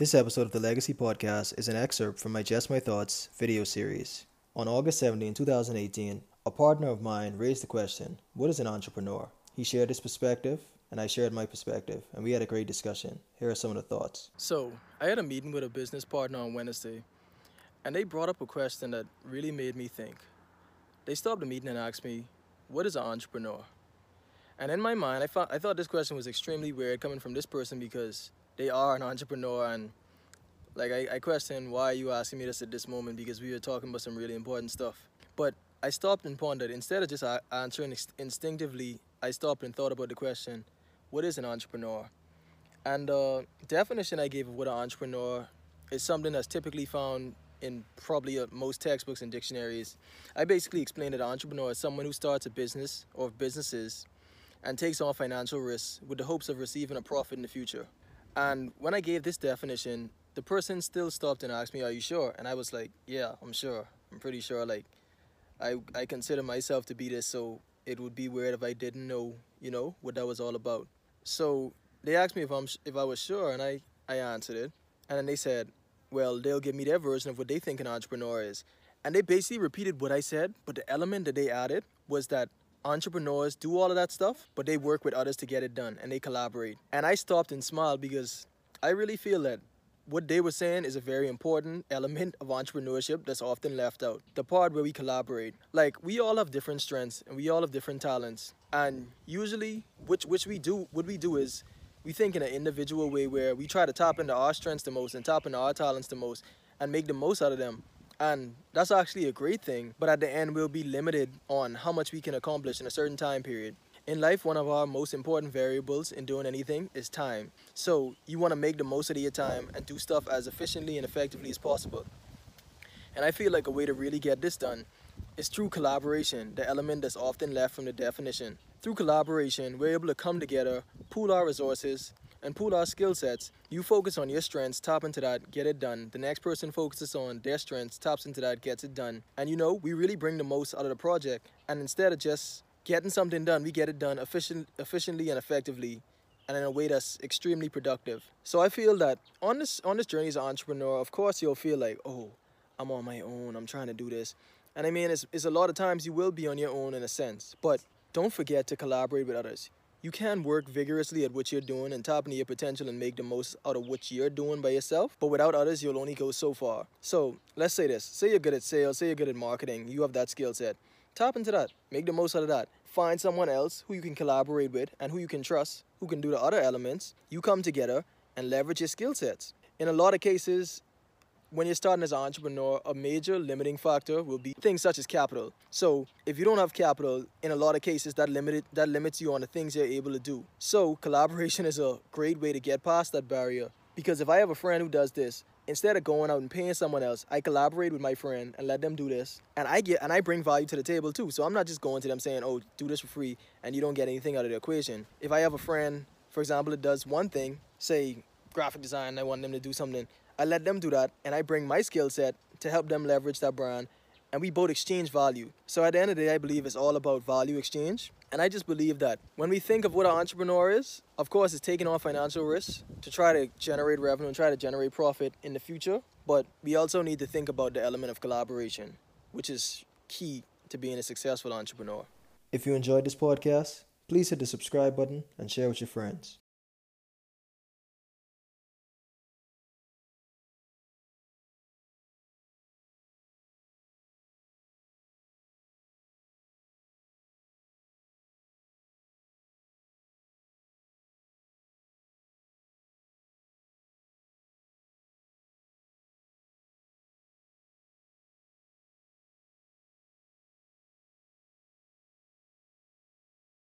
This episode of the Legacy Podcast is an excerpt from my Just My Thoughts video series. On August 17, 2018, a partner of mine raised the question What is an entrepreneur? He shared his perspective, and I shared my perspective, and we had a great discussion. Here are some of the thoughts. So, I had a meeting with a business partner on Wednesday, and they brought up a question that really made me think. They stopped the meeting and asked me, What is an entrepreneur? And in my mind, I, thought I thought this question was extremely weird coming from this person because they are an entrepreneur and like I, I question why are you asking me this at this moment because we were talking about some really important stuff. But i stopped and pondered. Instead of just answering instinctively i stopped and thought about the question what is an entrepreneur? And the uh, definition i gave of what an entrepreneur is something that's typically found in probably uh, most textbooks and dictionaries. I basically explained that an entrepreneur is someone who starts a business or businesses and takes on financial risks with the hopes of receiving a profit in the future and when I gave this definition, the person still stopped and asked me, Are you sure? And I was like, Yeah, I'm sure. I'm pretty sure. Like, I, I consider myself to be this, so it would be weird if I didn't know, you know, what that was all about. So they asked me if I'm if I was sure, and I, I answered it. And then they said, Well, they'll give me their version of what they think an entrepreneur is. And they basically repeated what I said, but the element that they added was that entrepreneurs do all of that stuff, but they work with others to get it done and they collaborate. And I stopped and smiled because I really feel that what they were saying is a very important element of entrepreneurship that's often left out. The part where we collaborate. Like we all have different strengths and we all have different talents. And usually which which we do what we do is we think in an individual way where we try to tap into our strengths the most and tap into our talents the most and make the most out of them. And that's actually a great thing, but at the end, we'll be limited on how much we can accomplish in a certain time period. In life, one of our most important variables in doing anything is time. So you want to make the most of your time and do stuff as efficiently and effectively as possible. And I feel like a way to really get this done is through collaboration, the element that's often left from the definition. Through collaboration, we're able to come together, pool our resources, and pool our skill sets. You focus on your strengths, tap into that, get it done. The next person focuses on their strengths, taps into that, gets it done. And you know, we really bring the most out of the project. And instead of just getting something done, we get it done efficient, efficiently and effectively and in a way that's extremely productive. So I feel that on this on this journey as an entrepreneur, of course you'll feel like, oh, I'm on my own, I'm trying to do this. And I mean, it's, it's a lot of times you will be on your own in a sense, but don't forget to collaborate with others you can work vigorously at what you're doing and tap into your potential and make the most out of what you're doing by yourself. But without others, you'll only go so far. So let's say this say you're good at sales, say you're good at marketing, you have that skill set. Tap into that, make the most out of that. Find someone else who you can collaborate with and who you can trust, who can do the other elements. You come together and leverage your skill sets. In a lot of cases, when you're starting as an entrepreneur, a major limiting factor will be things such as capital. So if you don't have capital, in a lot of cases that limited that limits you on the things you're able to do. So collaboration is a great way to get past that barrier. Because if I have a friend who does this, instead of going out and paying someone else, I collaborate with my friend and let them do this. And I get and I bring value to the table too. So I'm not just going to them saying, "Oh, do this for free," and you don't get anything out of the equation. If I have a friend, for example, that does one thing, say graphic design, I want them to do something I let them do that and I bring my skill set to help them leverage that brand and we both exchange value. So at the end of the day, I believe it's all about value exchange. And I just believe that when we think of what an entrepreneur is, of course, it's taking on financial risks to try to generate revenue and try to generate profit in the future. But we also need to think about the element of collaboration, which is key to being a successful entrepreneur. If you enjoyed this podcast, please hit the subscribe button and share with your friends.